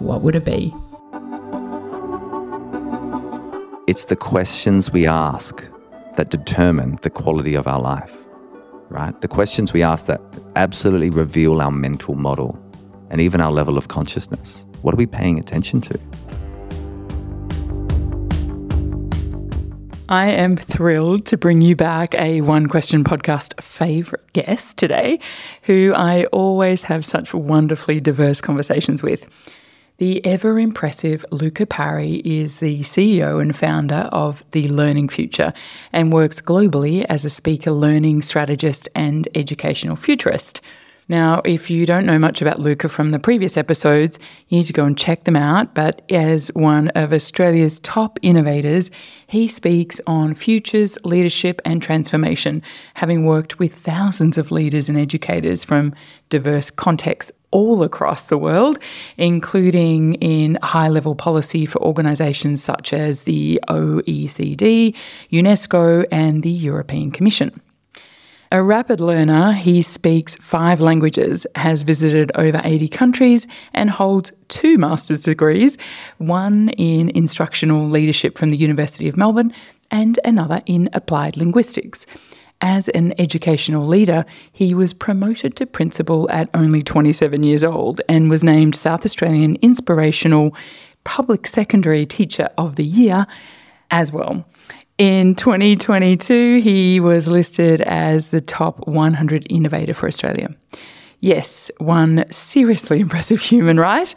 what would it be? It's the questions we ask that determine the quality of our life, right? The questions we ask that absolutely reveal our mental model and even our level of consciousness. What are we paying attention to? I am thrilled to bring you back a One Question podcast favourite guest today, who I always have such wonderfully diverse conversations with. The ever impressive Louka Parry is the CEO and founder of The Learning Future and works globally as a speaker, learning strategist, and educational futurist. Now, if you don't know much about Louka from the previous episodes, you need to go and check them out. But as one of Australia's top innovators, he speaks on futures, leadership, and transformation, having worked with thousands of leaders and educators from diverse contexts all across the world, including in high level policy for organisations such as the OECD, UNESCO, and the European Commission. A rapid learner, he speaks five languages, has visited over 80 countries, and holds two master's degrees one in instructional leadership from the University of Melbourne and another in applied linguistics. As an educational leader, he was promoted to principal at only 27 years old and was named South Australian Inspirational Public Secondary Teacher of the Year as well. In 2022, he was listed as the top 100 innovator for Australia. Yes, one seriously impressive human, right?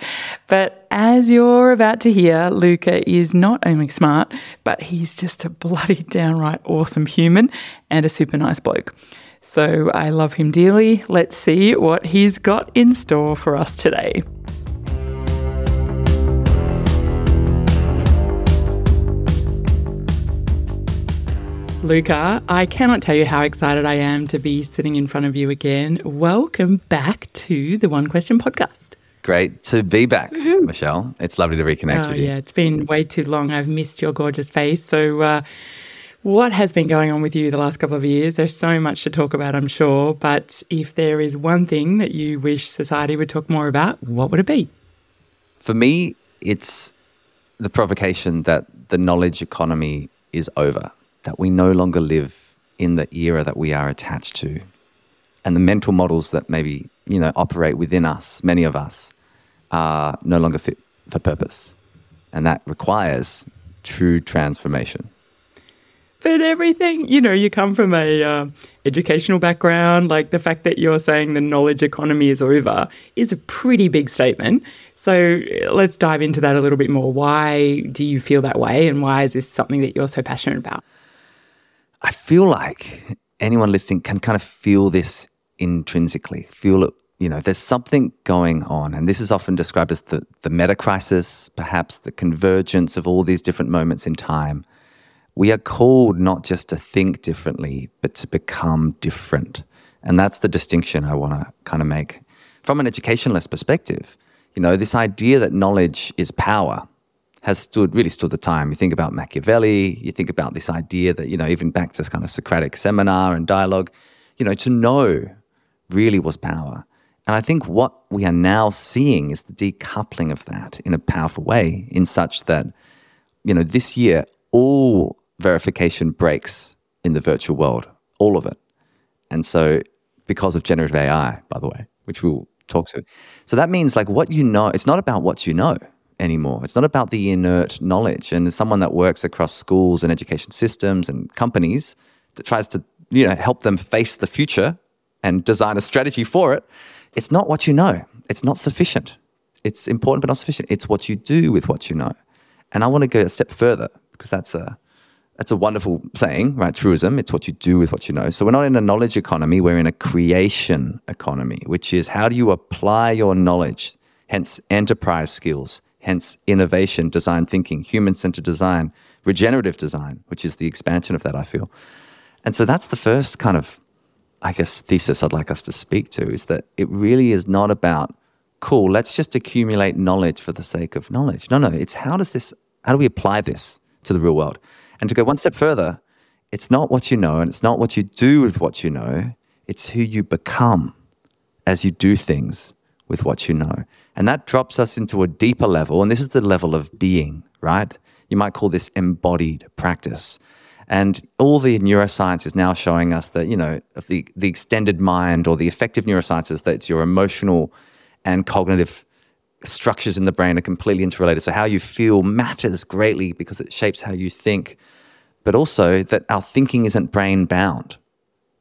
But as you're about to hear, Louka is not only smart, but he's just a bloody downright awesome human and a super nice bloke. So I love him dearly. Let's see what he's got in store for us today. Louka, I cannot tell you how excited I am to be sitting in front of you again. Welcome back to the One Question podcast. Great to be back. Michelle. It's lovely to reconnect oh, with you. Yeah, it's been way too long. I've missed your gorgeous face. So, uh, what has been going on with you the last couple of years? There's so much to talk about, I'm sure. But if there is one thing that you wish society would talk more about, what would it be? For me, it's the provocation that the knowledge economy is over that we no longer live in the era that we are attached to. And the mental models that maybe, you know, operate within us, many of us, are no longer fit for purpose. And that requires true transformation. But everything, you know, you come from a uh, educational background, like the fact that you're saying the knowledge economy is over is a pretty big statement. So let's dive into that a little bit more. Why do you feel that way? And why is this something that you're so passionate about? I feel like anyone listening can kind of feel this intrinsically, feel it. You know, there's something going on, and this is often described as the the meta crisis, perhaps the convergence of all these different moments in time. We are called not just to think differently, but to become different, and that's the distinction I want to kind of make from an educationalist perspective. You know, this idea that knowledge is power has stood really stood the time. You think about Machiavelli, you think about this idea that, you know, even back to kind of Socratic seminar and dialogue, you know, to know really was power. And I think what we are now seeing is the decoupling of that in a powerful way, in such that, you know, this year, all verification breaks in the virtual world, all of it. And so, because of generative AI, by the way, which we'll talk to. So that means like what you know, it's not about what you know anymore. It's not about the inert knowledge. And as someone that works across schools and education systems and companies that tries to, you know, help them face the future and design a strategy for it, it's not what you know. It's not sufficient. It's important but not sufficient. It's what you do with what you know. And I want to go a step further because that's a that's a wonderful saying, right? Truism. It's what you do with what you know. So we're not in a knowledge economy, we're in a creation economy, which is how do you apply your knowledge hence enterprise skills, hence innovation, design thinking, human centered design, regenerative design, which is the expansion of that, I feel. And so that's the first kind of, I guess, thesis I'd like us to speak to is that it really is not about, cool, let's just accumulate knowledge for the sake of knowledge. No, no, it's how does this, how do we apply this to the real world? And to go one step further, it's not what you know and it's not what you do with what you know, it's who you become as you do things with what you know. And that drops us into a deeper level. And this is the level of being, right? You might call this embodied practice. And all the neuroscience is now showing us that, you know, the, the extended mind or the effective neurosciences, that it's your emotional and cognitive structures in the brain are completely interrelated. So how you feel matters greatly because it shapes how you think, but also that our thinking isn't brain bound.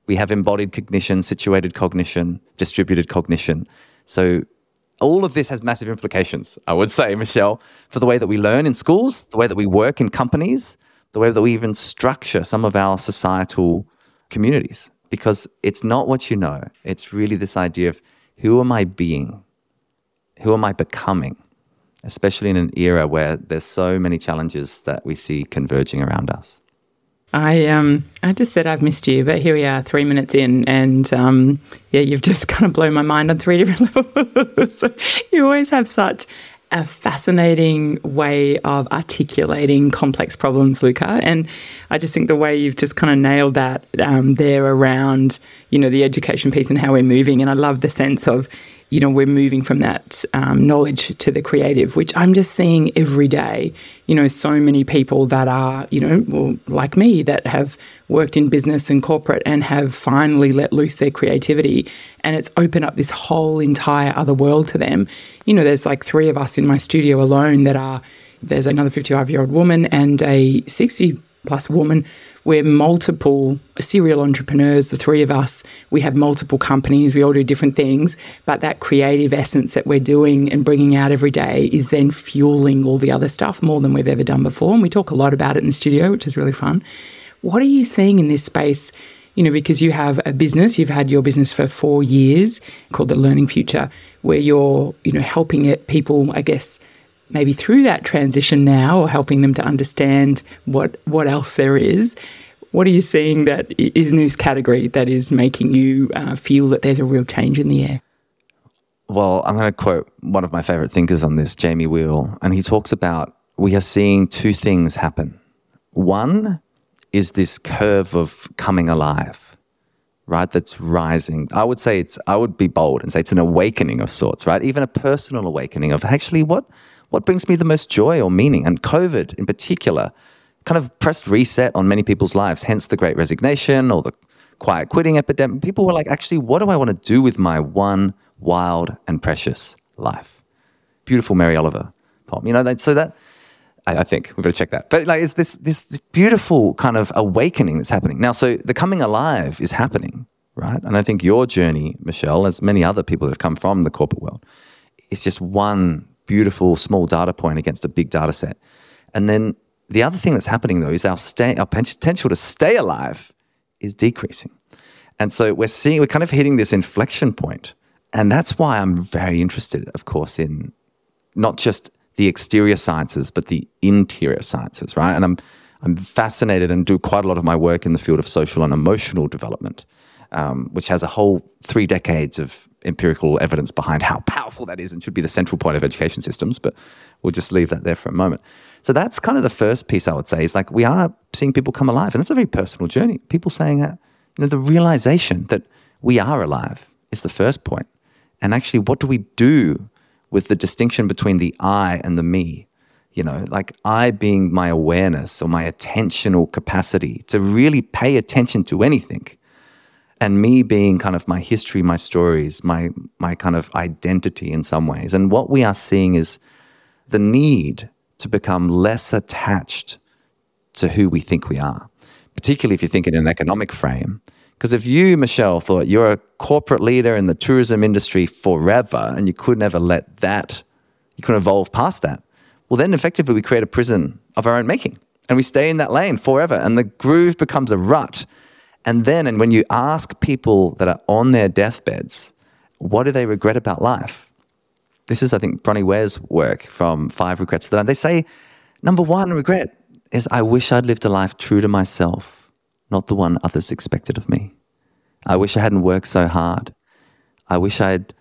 We have embodied cognition, situated cognition, distributed cognition. So all of this has massive implications, I would say, Michelle, for the way that we learn in schools, the way that we work in companies, the way that we even structure some of our societal communities. Because it's not what you know, it's really this idea of who am I being? Who am I becoming? Especially in an era where there's so many challenges that we see converging around us. I um I just said I've missed you, but here we are, three minutes in, and um yeah, you've just kind of blown my mind on three different levels. so you always have such a fascinating way of articulating complex problems, Louka. And I just think the way you've just kind of nailed that um, there around, you know, the education piece and how we're moving. And I love the sense of, you know, we're moving from that um, knowledge to the creative, which I'm just seeing every day. You know, so many people that are, you know, well, like me, that have worked in business and corporate and have finally let loose their creativity. And it's opened up this whole entire other world to them. You know, there's like three of us in my studio alone that are, there's another 55 year old woman and a 60 plus woman. We're multiple serial entrepreneurs, the three of us. We have multiple companies. We all do different things. But that creative essence that we're doing and bringing out every day is then fueling all the other stuff more than we've ever done before. And we talk a lot about it in the studio, which is really fun. What are you seeing in this space? You know, because you have a business, you've had your business for four years called the Learning Future, where you're, you know, helping it people, I guess, maybe through that transition now or helping them to understand what what else there is what are you seeing that is in this category that is making you uh, feel that there's a real change in the air? Well i'm going to quote one of my favorite thinkers on this jamie wheal and he talks about we are seeing two things happen. One is this curve of coming alive right that's rising. I would say it's i would be bold and say it's an awakening of sorts right? Even a personal awakening of actually what what brings me the most joy or meaning? And COVID in particular kind of pressed reset on many people's lives, hence the great resignation or the quiet quitting epidemic. People were like, actually, what do I want to do with my one wild and precious life? Beautiful Mary Oliver poem. You know, so that. I, think we better check that. But like, it's this this beautiful kind of awakening that's happening now. So the coming alive is happening, right? And I think your journey, Michelle, as many other people that have come from the corporate world, is just one beautiful small data point against a big data set. And then the other thing that's happening though is our stay, our potential to stay alive is decreasing. And so we're seeing, we're kind of hitting this inflection point. And that's why I'm very interested, of course, in not just the exterior sciences, but the interior sciences, right? And I'm, I'm fascinated and do quite a lot of my work in the field of social and emotional development, um, which has a whole three decades of empirical evidence behind how powerful that is and should be the central point of education systems, but we'll just leave that there for a moment. So that's kind of the first piece I would say is like we are seeing people come alive, and that's a very personal journey. People saying, you know, the realization that we are alive is the first point, and actually, what do we do with the distinction between the I and the me? You know, like I being my awareness or my attentional capacity to really pay attention to anything and me being kind of my history, my stories, my my kind of identity in some ways. And what we are seeing is the need to become less attached to who we think we are, particularly if you think in an economic frame. Because if you, Michelle, thought you're a corporate leader in the tourism industry forever and you could never let that, you couldn't evolve past that, well, then effectively we create a prison of our own making and we stay in that lane forever and the groove becomes a rut and then, and when you ask people that are on their deathbeds, what do they regret about life? this is, I think, Bronnie Ware's work from Five Regrets That They say, number one regret is I wish I'd lived a life true to myself, not the one others expected of me. I wish I hadn't worked so hard. I wish I'd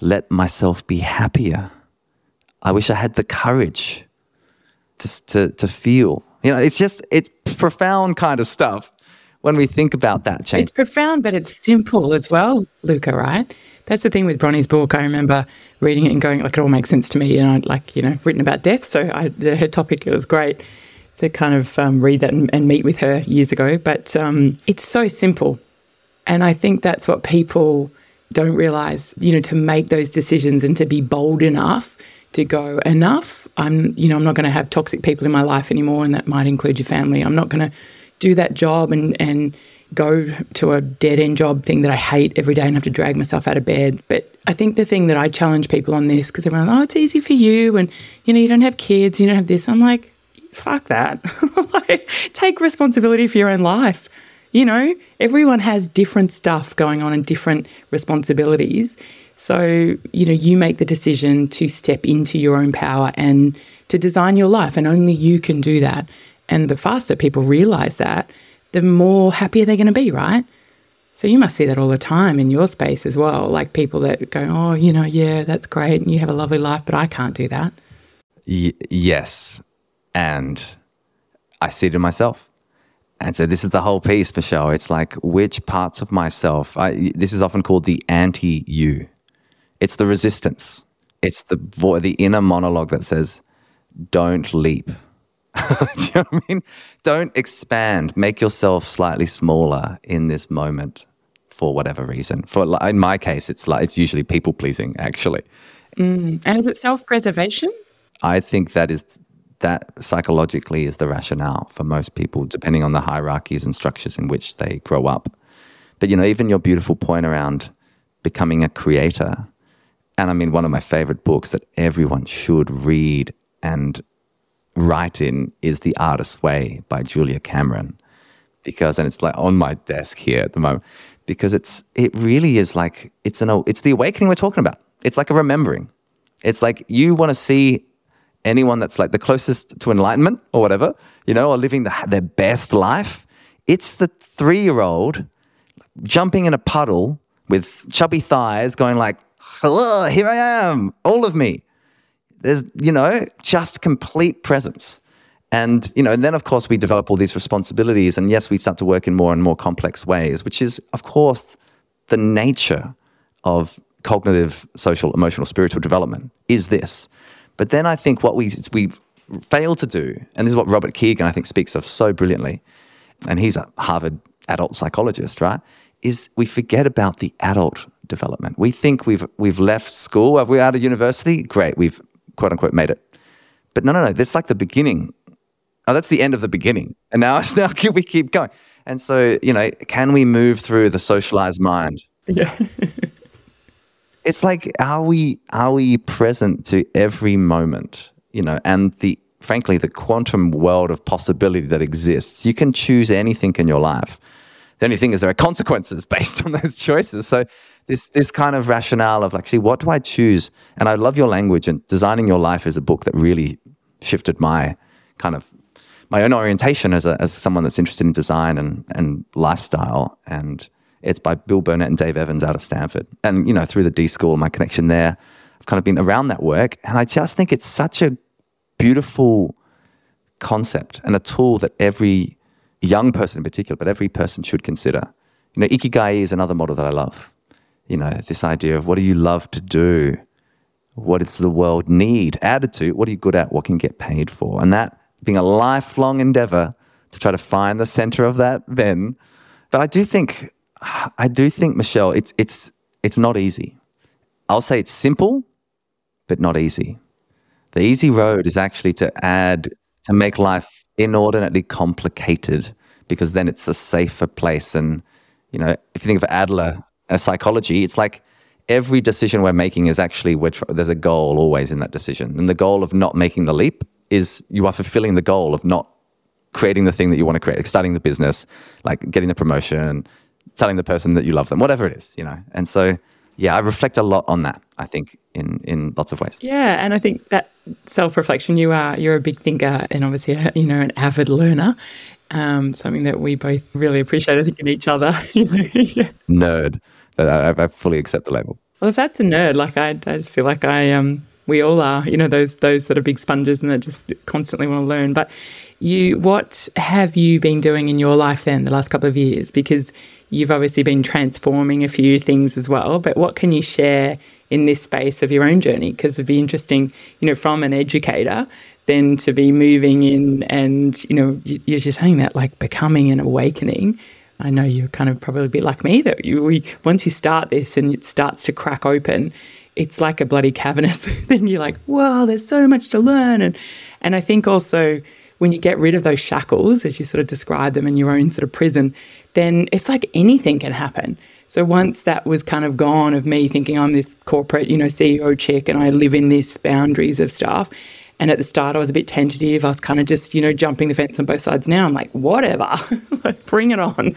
let myself be happier. I wish I had the courage to, to, to feel. You know, it's just, it's profound kind of stuff when we think about that change. It's profound, but it's simple as well, Louka, right? That's the thing with Bronnie's book. I remember reading it and going, like, it all makes sense to me. And I'd like, you know, written about death. So I, her topic, it was great to kind of um, read that and, and, meet with her years ago. But um, it's so simple. And I think that's what people don't realize, you know, to make those decisions and to be bold enough to go enough. I'm, you know, I'm not going to have toxic people in my life anymore, and that might include your family. I'm not going to do that job and and go to a dead end job thing that I hate every day and have to drag myself out of bed. But I think the thing that I challenge people on this because everyone, oh, it's easy for you, and you know, you don't have kids, you don't have this. I'm like, fuck that. like, take responsibility for your own life. You know, everyone has different stuff going on and different responsibilities. So, you know, you make the decision to step into your own power and to design your life, and only you can do that. And the faster people realize that, the more happier they're going to be, right? So you must see that all the time in your space as well. Like people that go, oh, you know, yeah, that's great. And you have a lovely life, but I can't do that. Y- yes. And I see it in myself. And so this is the whole piece, Michelle. It's like which parts of myself, I, this is often called the anti you. It's the resistance. It's the, the inner monologue that says, don't leap Do you know what I mean? Don't expand. Make yourself slightly smaller in this moment for whatever reason. For in my case, it's like it's usually people pleasing. Actually, mm. and is it self preservation? I think that is that psychologically is the rationale for most people, depending on the hierarchies and structures in which they grow up. But you know, even your beautiful point around becoming a creator, and I mean, one of my favorite books that everyone should read and write in is The Artist's Way by Julia Cameron. Because, and it's like on my desk here at the moment, because it's, it really is like, it's an, it's the awakening we're talking about. It's like a remembering. It's like you want to see anyone that's like the closest to enlightenment or whatever, you know, or living the, their best life. It's the three year old jumping in a puddle with chubby thighs going like, hello, here I am, all of me there's, you know, just complete presence. And, you know, and then of course we develop all these responsibilities. And yes, we start to work in more and more complex ways, which is, of course, the nature of cognitive, social, emotional, spiritual development is this. But then I think what we, we fail to do, and this is what Robert Kegan, I think, speaks of so brilliantly, and he's a Harvard adult psychologist, right? Is we forget about the adult development. We think we've we've left school, have we out of university? Great, we've quote unquote made it. But no, no, no. That's like the beginning. Oh, that's the end of the beginning. And now it's now can we keep going. And so, you know, can we move through the socialized mind? Yeah. it's like are we are we present to every moment, you know, and the frankly the quantum world of possibility that exists. You can choose anything in your life. The only thing is there are consequences based on those choices. So this this kind of rationale of like, see, what do I choose? And I love your language and designing your life is a book that really shifted my kind of my own orientation as a, as someone that's interested in design and and lifestyle. And it's by Bill Burnett and Dave Evans out of Stanford. And you know, through the D School, my connection there, I've kind of been around that work, and I just think it's such a beautiful concept and a tool that every young person in particular, but every person should consider. You know, ikigai is another model that I love you know, this idea of what do you love to do? What does the world need? To what are you good at? What can get paid for? And that being a lifelong endeavor to try to find the center of that then. But I do think, I do think, Michelle, it's, it's, it's not easy. I'll say it's simple, but not easy. The easy road is actually to add, to make life inordinately complicated because then it's a safer place. And, you know, if you think of Adler a psychology, it's like every decision we're making is actually tr- there's a goal always in that decision, and the goal of not making the leap is you are fulfilling the goal of not creating the thing that you want to create, like starting the business, like getting the promotion, telling the person that you love them, whatever it is, you know. And so yeah, I reflect a lot on that. I think in in lots of ways. Yeah, and I think that self reflection. You are you're a big thinker, and obviously, you know, an avid learner. Um, something that we both really appreciate, I think, in each other. Nerd, I, I fully accept the label. Well, if that's a nerd, like I, I just feel like I um we all are, you know, those those that are big sponges and that just constantly want to learn. But you, what have you been doing in your life then the last couple of years? Because you've obviously been transforming a few things as well. But what can you share in this space of your own journey? Because it'd be interesting, you know, from an educator then to be moving in and you know you're just saying that like becoming an awakening I know you're kind of probably a bit like me that you we, once you start this and it starts to crack open, it's like a bloody cavernous thing. You're like, whoa, there's so much to learn. And and I think also when you get rid of those shackles, as you sort of describe them in your own sort of prison, then it's like anything can happen. So once that was kind of gone of me thinking I'm this corporate, you know, CEO chick and I live in these boundaries of stuff. And at the start, I was a bit tentative. I was kind of just, you know, jumping the fence on both sides. Now I'm like, whatever, bring it on.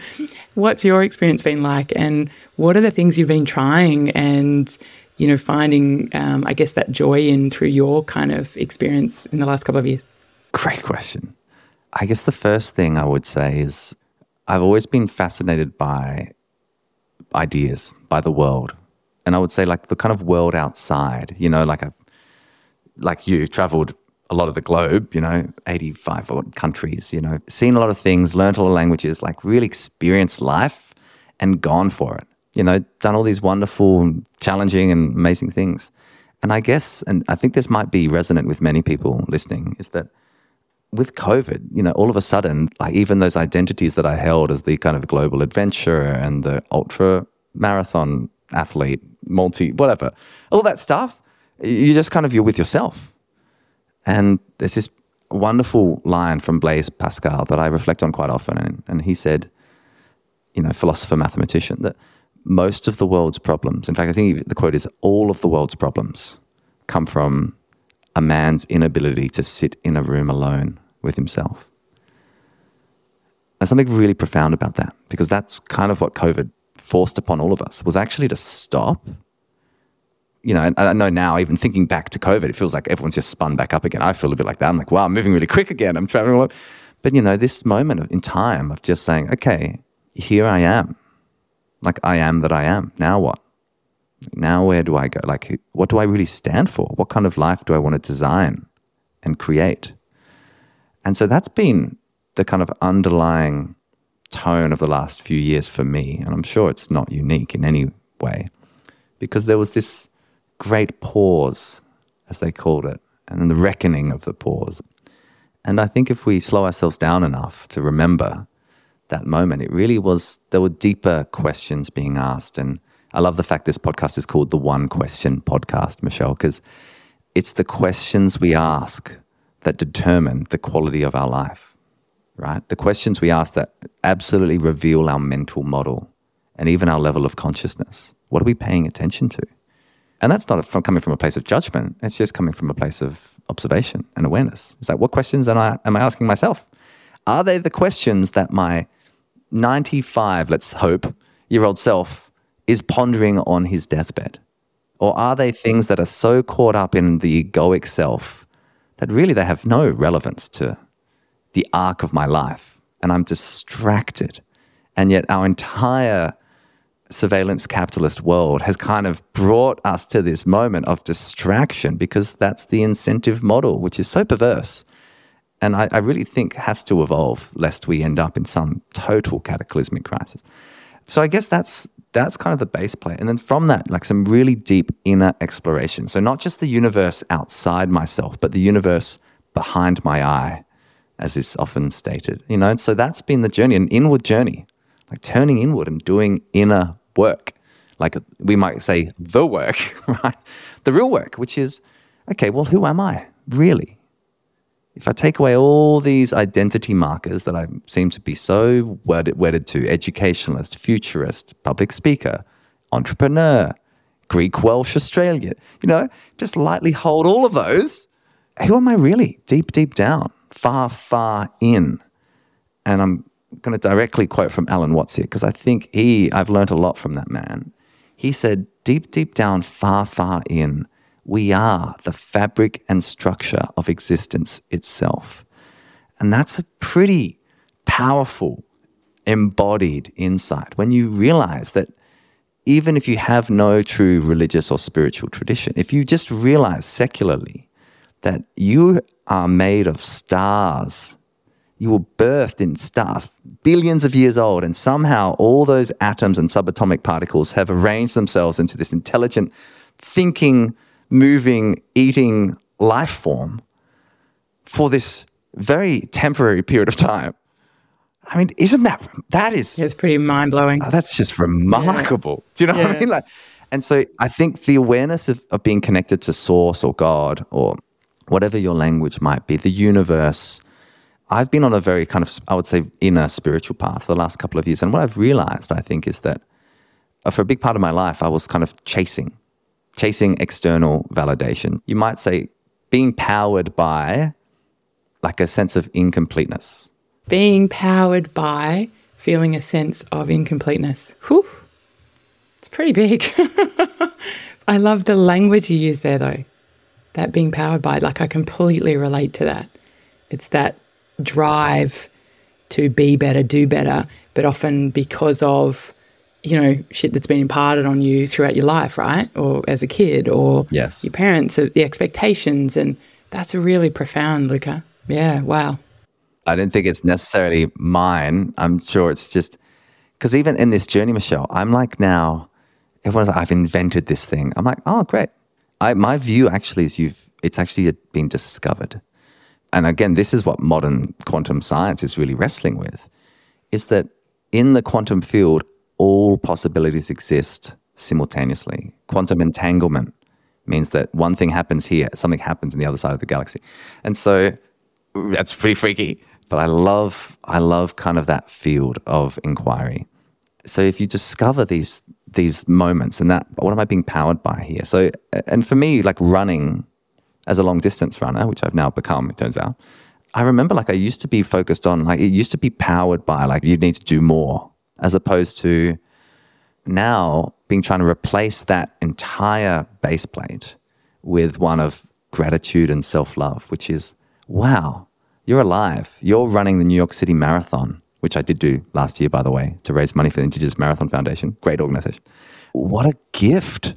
What's your experience been like? And what are the things you've been trying and you know, finding, um, I guess, that joy in through your kind of experience in the last couple of years? Great question. I guess the first thing I would say is I've always been fascinated by ideas, by the world. And I would say, like, the kind of world outside, you know, like a, like you traveled a lot of the globe, you know, 85 odd countries, you know, seen a lot of things, learned a lot of languages, like really experienced life and gone for it you know, done all these wonderful, challenging, and amazing things. And I guess, and I think this might be resonant with many people listening, is that with COVID, you know, all of a sudden, like even those identities that I held as the kind of global adventurer and the ultra marathon athlete, multi, whatever, all that stuff, you just kind of, you're with yourself. And there's this wonderful line from Blaise Pascal that I reflect on quite often. And, and he said, you know, philosopher, mathematician, that most of the world's problems, in fact, I think the quote is all of the world's problems come from a man's inability to sit in a room alone with himself. There's something really profound about that because that's kind of what COVID forced upon all of us was actually to stop. You know, I know now, even thinking back to COVID, it feels like everyone's just spun back up again. I feel a bit like that. I'm like, wow, I'm moving really quick again. I'm traveling a lot. But, you know, this moment in time of just saying, okay, here I am like, I am that I am. Now what? Now where do I go? Like, what do I really stand for? What kind of life do I want to design and create? And so that's been the kind of underlying tone of the last few years for me. And I'm sure it's not unique in any way because there was this great pause, as they called it, and the reckoning of the pause. And I think if we slow ourselves down enough to remember that moment. It really was, there were deeper questions being asked. And I love the fact this podcast is called the One Question Podcast, Michelle, because it's the questions we ask that determine the quality of our life, right? The questions we ask that absolutely reveal our mental model and even our level of consciousness. What are we paying attention to? And that's not from coming from a place of judgment. It's just coming from a place of observation and awareness. It's like, what questions am I, am I asking myself? Are they the questions that my 95, let's hope, year old self is pondering on his deathbed? Or are they things that are so caught up in the egoic self that really they have no relevance to the arc of my life? And I'm distracted. And yet, our entire surveillance capitalist world has kind of brought us to this moment of distraction because that's the incentive model, which is so perverse and I, I really think has to evolve lest we end up in some total cataclysmic crisis. So I guess that's that's kind of the base play. And then from that, like some really deep inner exploration. So not just the universe outside myself, but the universe behind my eye, as is often stated. You know, and so that's been the journey, an inward journey, like turning inward and doing inner work. Like we might say the work, right? The real work, which is, okay, well, who am I really? if I take away all these identity markers that I seem to be so wedded, wedded to educationalist, futurist, public speaker, entrepreneur, Greek, Welsh, Australian, you know, just lightly hold all of those. Who am I really? Deep, deep down, far, far in. And I'm going to directly quote from Alan Watts here because I think he, I've learned a lot from that man. He said, deep, deep down, far, far in, we are the fabric and structure of existence itself. And that's a pretty powerful, embodied insight when you realize that even if you have no true religious or spiritual tradition, if you just realize secularly that you are made of stars, you were birthed in stars, billions of years old, and somehow all those atoms and subatomic particles have arranged themselves into this intelligent, thinking, moving, eating life form for this very temporary period of time. I mean, isn't that that is? It's pretty mind blowing. Oh, that's just remarkable. Yeah. Do you know yeah. what I mean? Like, and so I think the awareness of, of being connected to Source or God or whatever your language might be, the universe. I've been on a very kind of, I would say, inner spiritual path for the last couple of years, and what I've realized, I think, is that uh, for a big part of my life, I was kind of chasing, chasing external validation. You might say being powered by like a sense of incompleteness being powered by feeling a sense of incompleteness. Whew, it's pretty big. I love the language you use there, though. That being powered by, like, I completely relate to that. It's that drive to be better, do better, but often because of, you know, shit that's been imparted on you throughout your life, right? Or as a kid, or yes. your parents, uh, the expectations. And that's a really profound, Louka. Yeah, wow. I don't think it's necessarily mine. I'm sure it's just because even in this journey, Michelle, I'm like now, everyone's like, I've invented this thing. I'm like, oh, great. I, my view actually is you've, it's actually been discovered. And again, this is what modern quantum science is really wrestling with is that in the quantum field, all possibilities exist simultaneously. Quantum entanglement means that one thing happens here, something happens in the other side of the galaxy. And so that's pretty freaky. But I love I love kind of that field of inquiry. So if you discover these these moments and that what am I being powered by here? So and for me, like running as a long distance runner, which I've now become, it turns out, I remember like I used to be focused on like it used to be powered by like you need to do more as opposed to now being trying to replace that entire base plate with one of gratitude and self-love, which is wow, you're alive. You're running the New York City Marathon, which I did do last year, by the way, to raise money for the Indigenous Marathon Foundation. Great organization. What a gift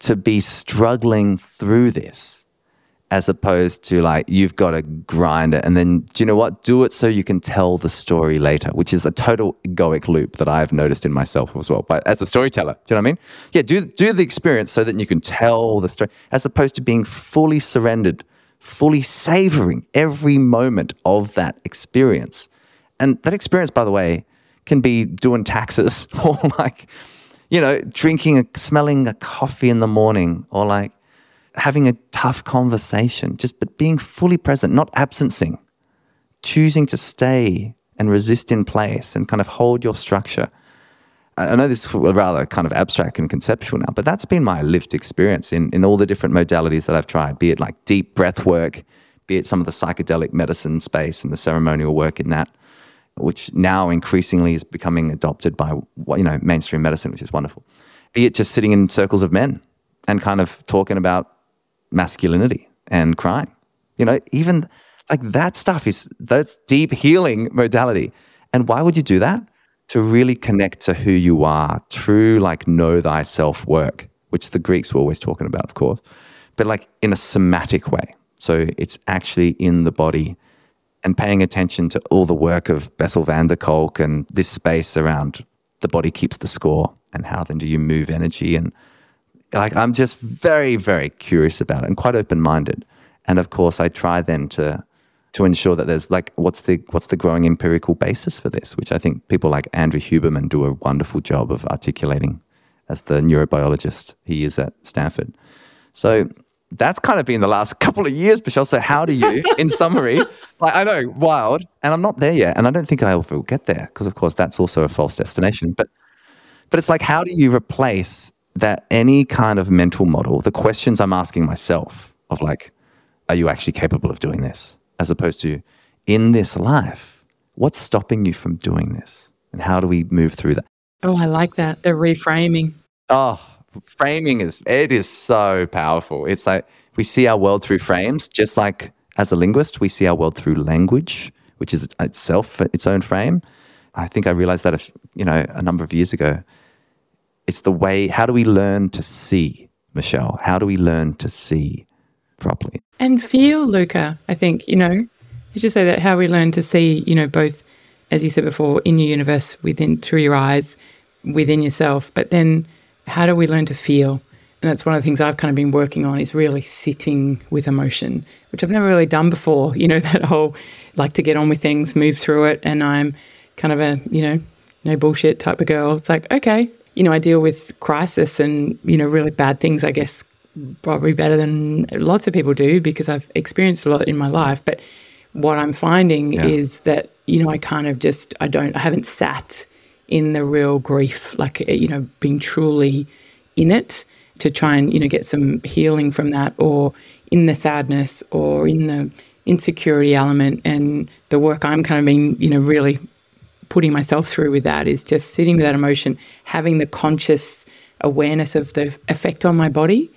to be struggling through this as opposed to like you've got to grind it. And then do you know what? Do it so you can tell the story later which is a total egoic loop that i've noticed in myself as well but as a storyteller do you know what i mean? Yeah do, do the experience so that you can tell the story as opposed to being fully surrendered fully savoring every moment of that experience. And that experience, by the way, can be doing taxes or like, you know, drinking, smelling a coffee in the morning or like having a tough conversation, just but being fully present, not absencing, choosing to stay and resist in place and kind of hold your structure I know this is rather kind of abstract and conceptual now, but that's been my lived experience in, in all the different modalities that I've tried, be it like deep breath work, be it some of the psychedelic medicine space and the ceremonial work in that, which now increasingly is becoming adopted by you know mainstream medicine, which is wonderful. Be it just sitting in circles of men and kind of talking about masculinity and crying. You know, even like that stuff is that's deep healing modality. And why would you do that? to really connect to who you are, true, like know thyself work, which the Greeks were always talking about, of course, but like in a somatic way. So it's actually in the body and paying attention to all the work of Bessel van der Kolk and this space around the body keeps the score and how then do you move energy and like I'm just very very curious about it and quite open minded and of course I try then to to ensure that there's like what's the what's the growing empirical basis for this, which I think people like Andrew Huberman do a wonderful job of articulating as the neurobiologist he is at Stanford. So that's kind of been the last couple of years, Michelle. So how do you, in summary, like I know, wild, and I'm not there yet, and I don't think I will get there because, of course, that's also a false destination. But but it's like, how do you replace that any kind of mental model? The questions I'm asking myself of like, are you actually capable of doing this? as opposed to in this life, what's stopping you from doing this? And how do we move through that? Oh, I like that. The reframing. Oh, framing is it is so powerful. It's like we see our world through frames, just like as a linguist, we see our world through language, which is itself its own frame. I think I realized that, if, you know, a number of years ago. It's the way. How do we learn to see, Michelle? How do we learn to see properly and feel, Louka? I think you know. You just say that how we learn to see, you know, both as you said before, in your universe, within through your eyes, within yourself, but then how do we learn to feel? And that's one of the things I've kind of been working on is really sitting with emotion, which I've never really done before. You know, that whole like to get on with things, move through it. And I'm kind of a, you know, no bullshit type of girl. It's like, okay, you know, I deal with crisis and, you know, really bad things, I guess, probably better than lots of people do because I've experienced a lot in my life. But what I'm finding yeah. is that, you know, I kind of just, I don't, I haven't sat in the real grief, like, eh, you know, being truly in it to try and, you know, get some healing from that or in the sadness or in the insecurity element. And the work I'm kind of being, you know, really putting myself through with that is just sitting with that emotion, having the conscious awareness of the effect on my body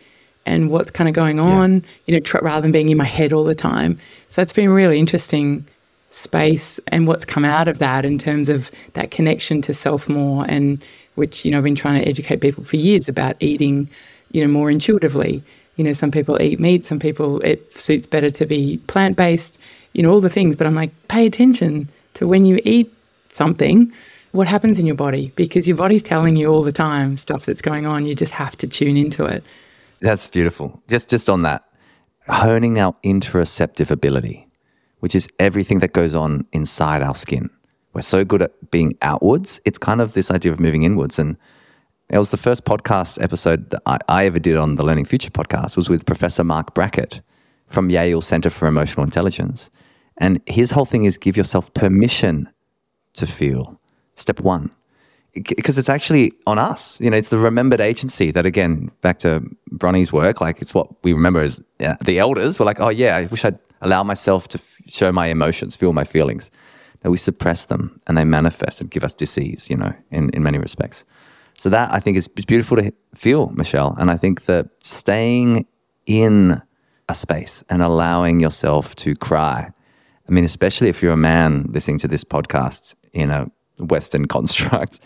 and what's kind of going on, yeah. you know, tr- rather than being in my head all the time. So it's been a really interesting space and what's come out of that in terms of that connection to self more and which, you know, I've been trying to educate people for years about eating, you know, more intuitively. You know, some people eat meat, some people it suits better to be plant based, you know, all the things. But I'm like, pay attention to when you eat something, what happens in your body because your body's telling you all the time stuff that's going on. You just have to tune into it. That's beautiful. Just just on that, honing our interoceptive ability, which is everything that goes on inside our skin. We're so good at being outwards. It's kind of this idea of moving inwards. And it was the first podcast episode that I, I ever did on the Learning Future podcast was with Professor Mark Brackett from Yale Center for Emotional Intelligence. And his whole thing is give yourself permission to feel. Step one because it's actually on us. You know, it's the remembered agency that, again, back to Bronnie's work, like it's what we remember as yeah, the elders. We're like, oh, yeah, I wish I'd allow myself to f- show my emotions, feel my feelings. No, we suppress them and they manifest and give us disease, you know, in, in many respects. So that I think is beautiful to feel, Michelle. And I think that staying in a space and allowing yourself to cry. I mean, especially if you're a man listening to this podcast in a Western construct,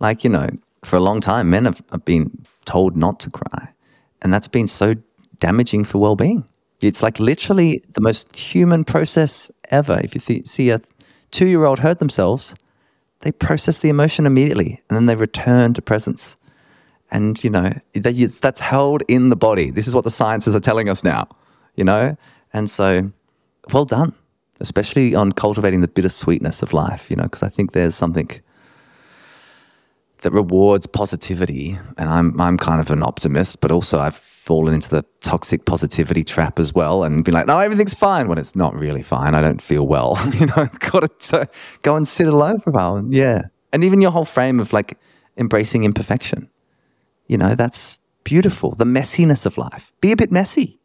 like, you know, for a long time, men have, have been told not to cry. And that's been so damaging for well being. It's like literally the most human process ever. If you th- see a two year old hurt themselves, they process the emotion immediately and then they return to presence. And, you know, that's held in the body. This is what the sciences are telling us now, you know? And so, well done, especially on cultivating the bittersweetness of life, you know, because I think there's something that rewards positivity. And I'm I'm kind of an optimist, but also I've fallen into the toxic positivity trap as well and been like, no, everything's fine when it's not really fine. I don't feel well. you know, I've got to go and sit alone for a while. Yeah. And even your whole frame of like embracing imperfection. You know, that's beautiful. The messiness of life. Be a bit messy.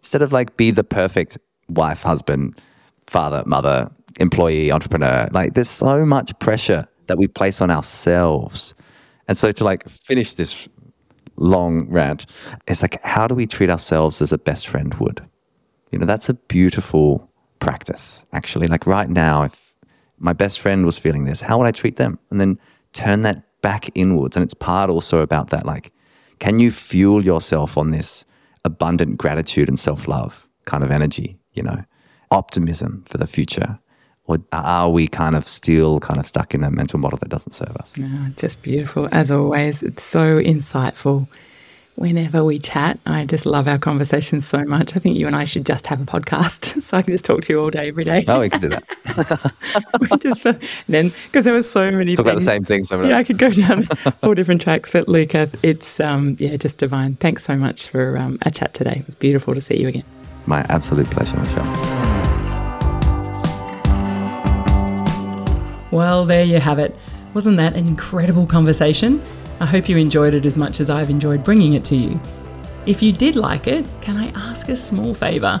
Instead of like be the perfect wife, husband, father, mother, employee, entrepreneur. Like there's so much pressure that we place on ourselves. And so to like finish this long rant, it's like, how do we treat ourselves as a best friend would? You know, that's a beautiful practice, actually. Like right now, if my best friend was feeling this, how would I treat them? And then turn that back inwards. And it's part also about that, like, can you fuel yourself on this abundant gratitude and self love kind of energy, you know, optimism for the future? or are we kind of still kind of stuck in a mental model that doesn't serve us? No, just beautiful. As always, it's so insightful. Whenever we chat, I just love our conversations so much. I think you and I should just have a podcast so I can just talk to you all day, every day. Oh, we could do that. just for, then, because there were so many Talk things. about the same things. Yeah, I could go down all different tracks. But Louka, it's, um, yeah, just divine. Thanks so much for um, a chat today. It was beautiful to see you again. My absolute pleasure, Michelle. Well, there you have it. Wasn't that an incredible conversation? I hope you enjoyed it as much as I've enjoyed bringing it to you. If you did like it, can I ask a small favour?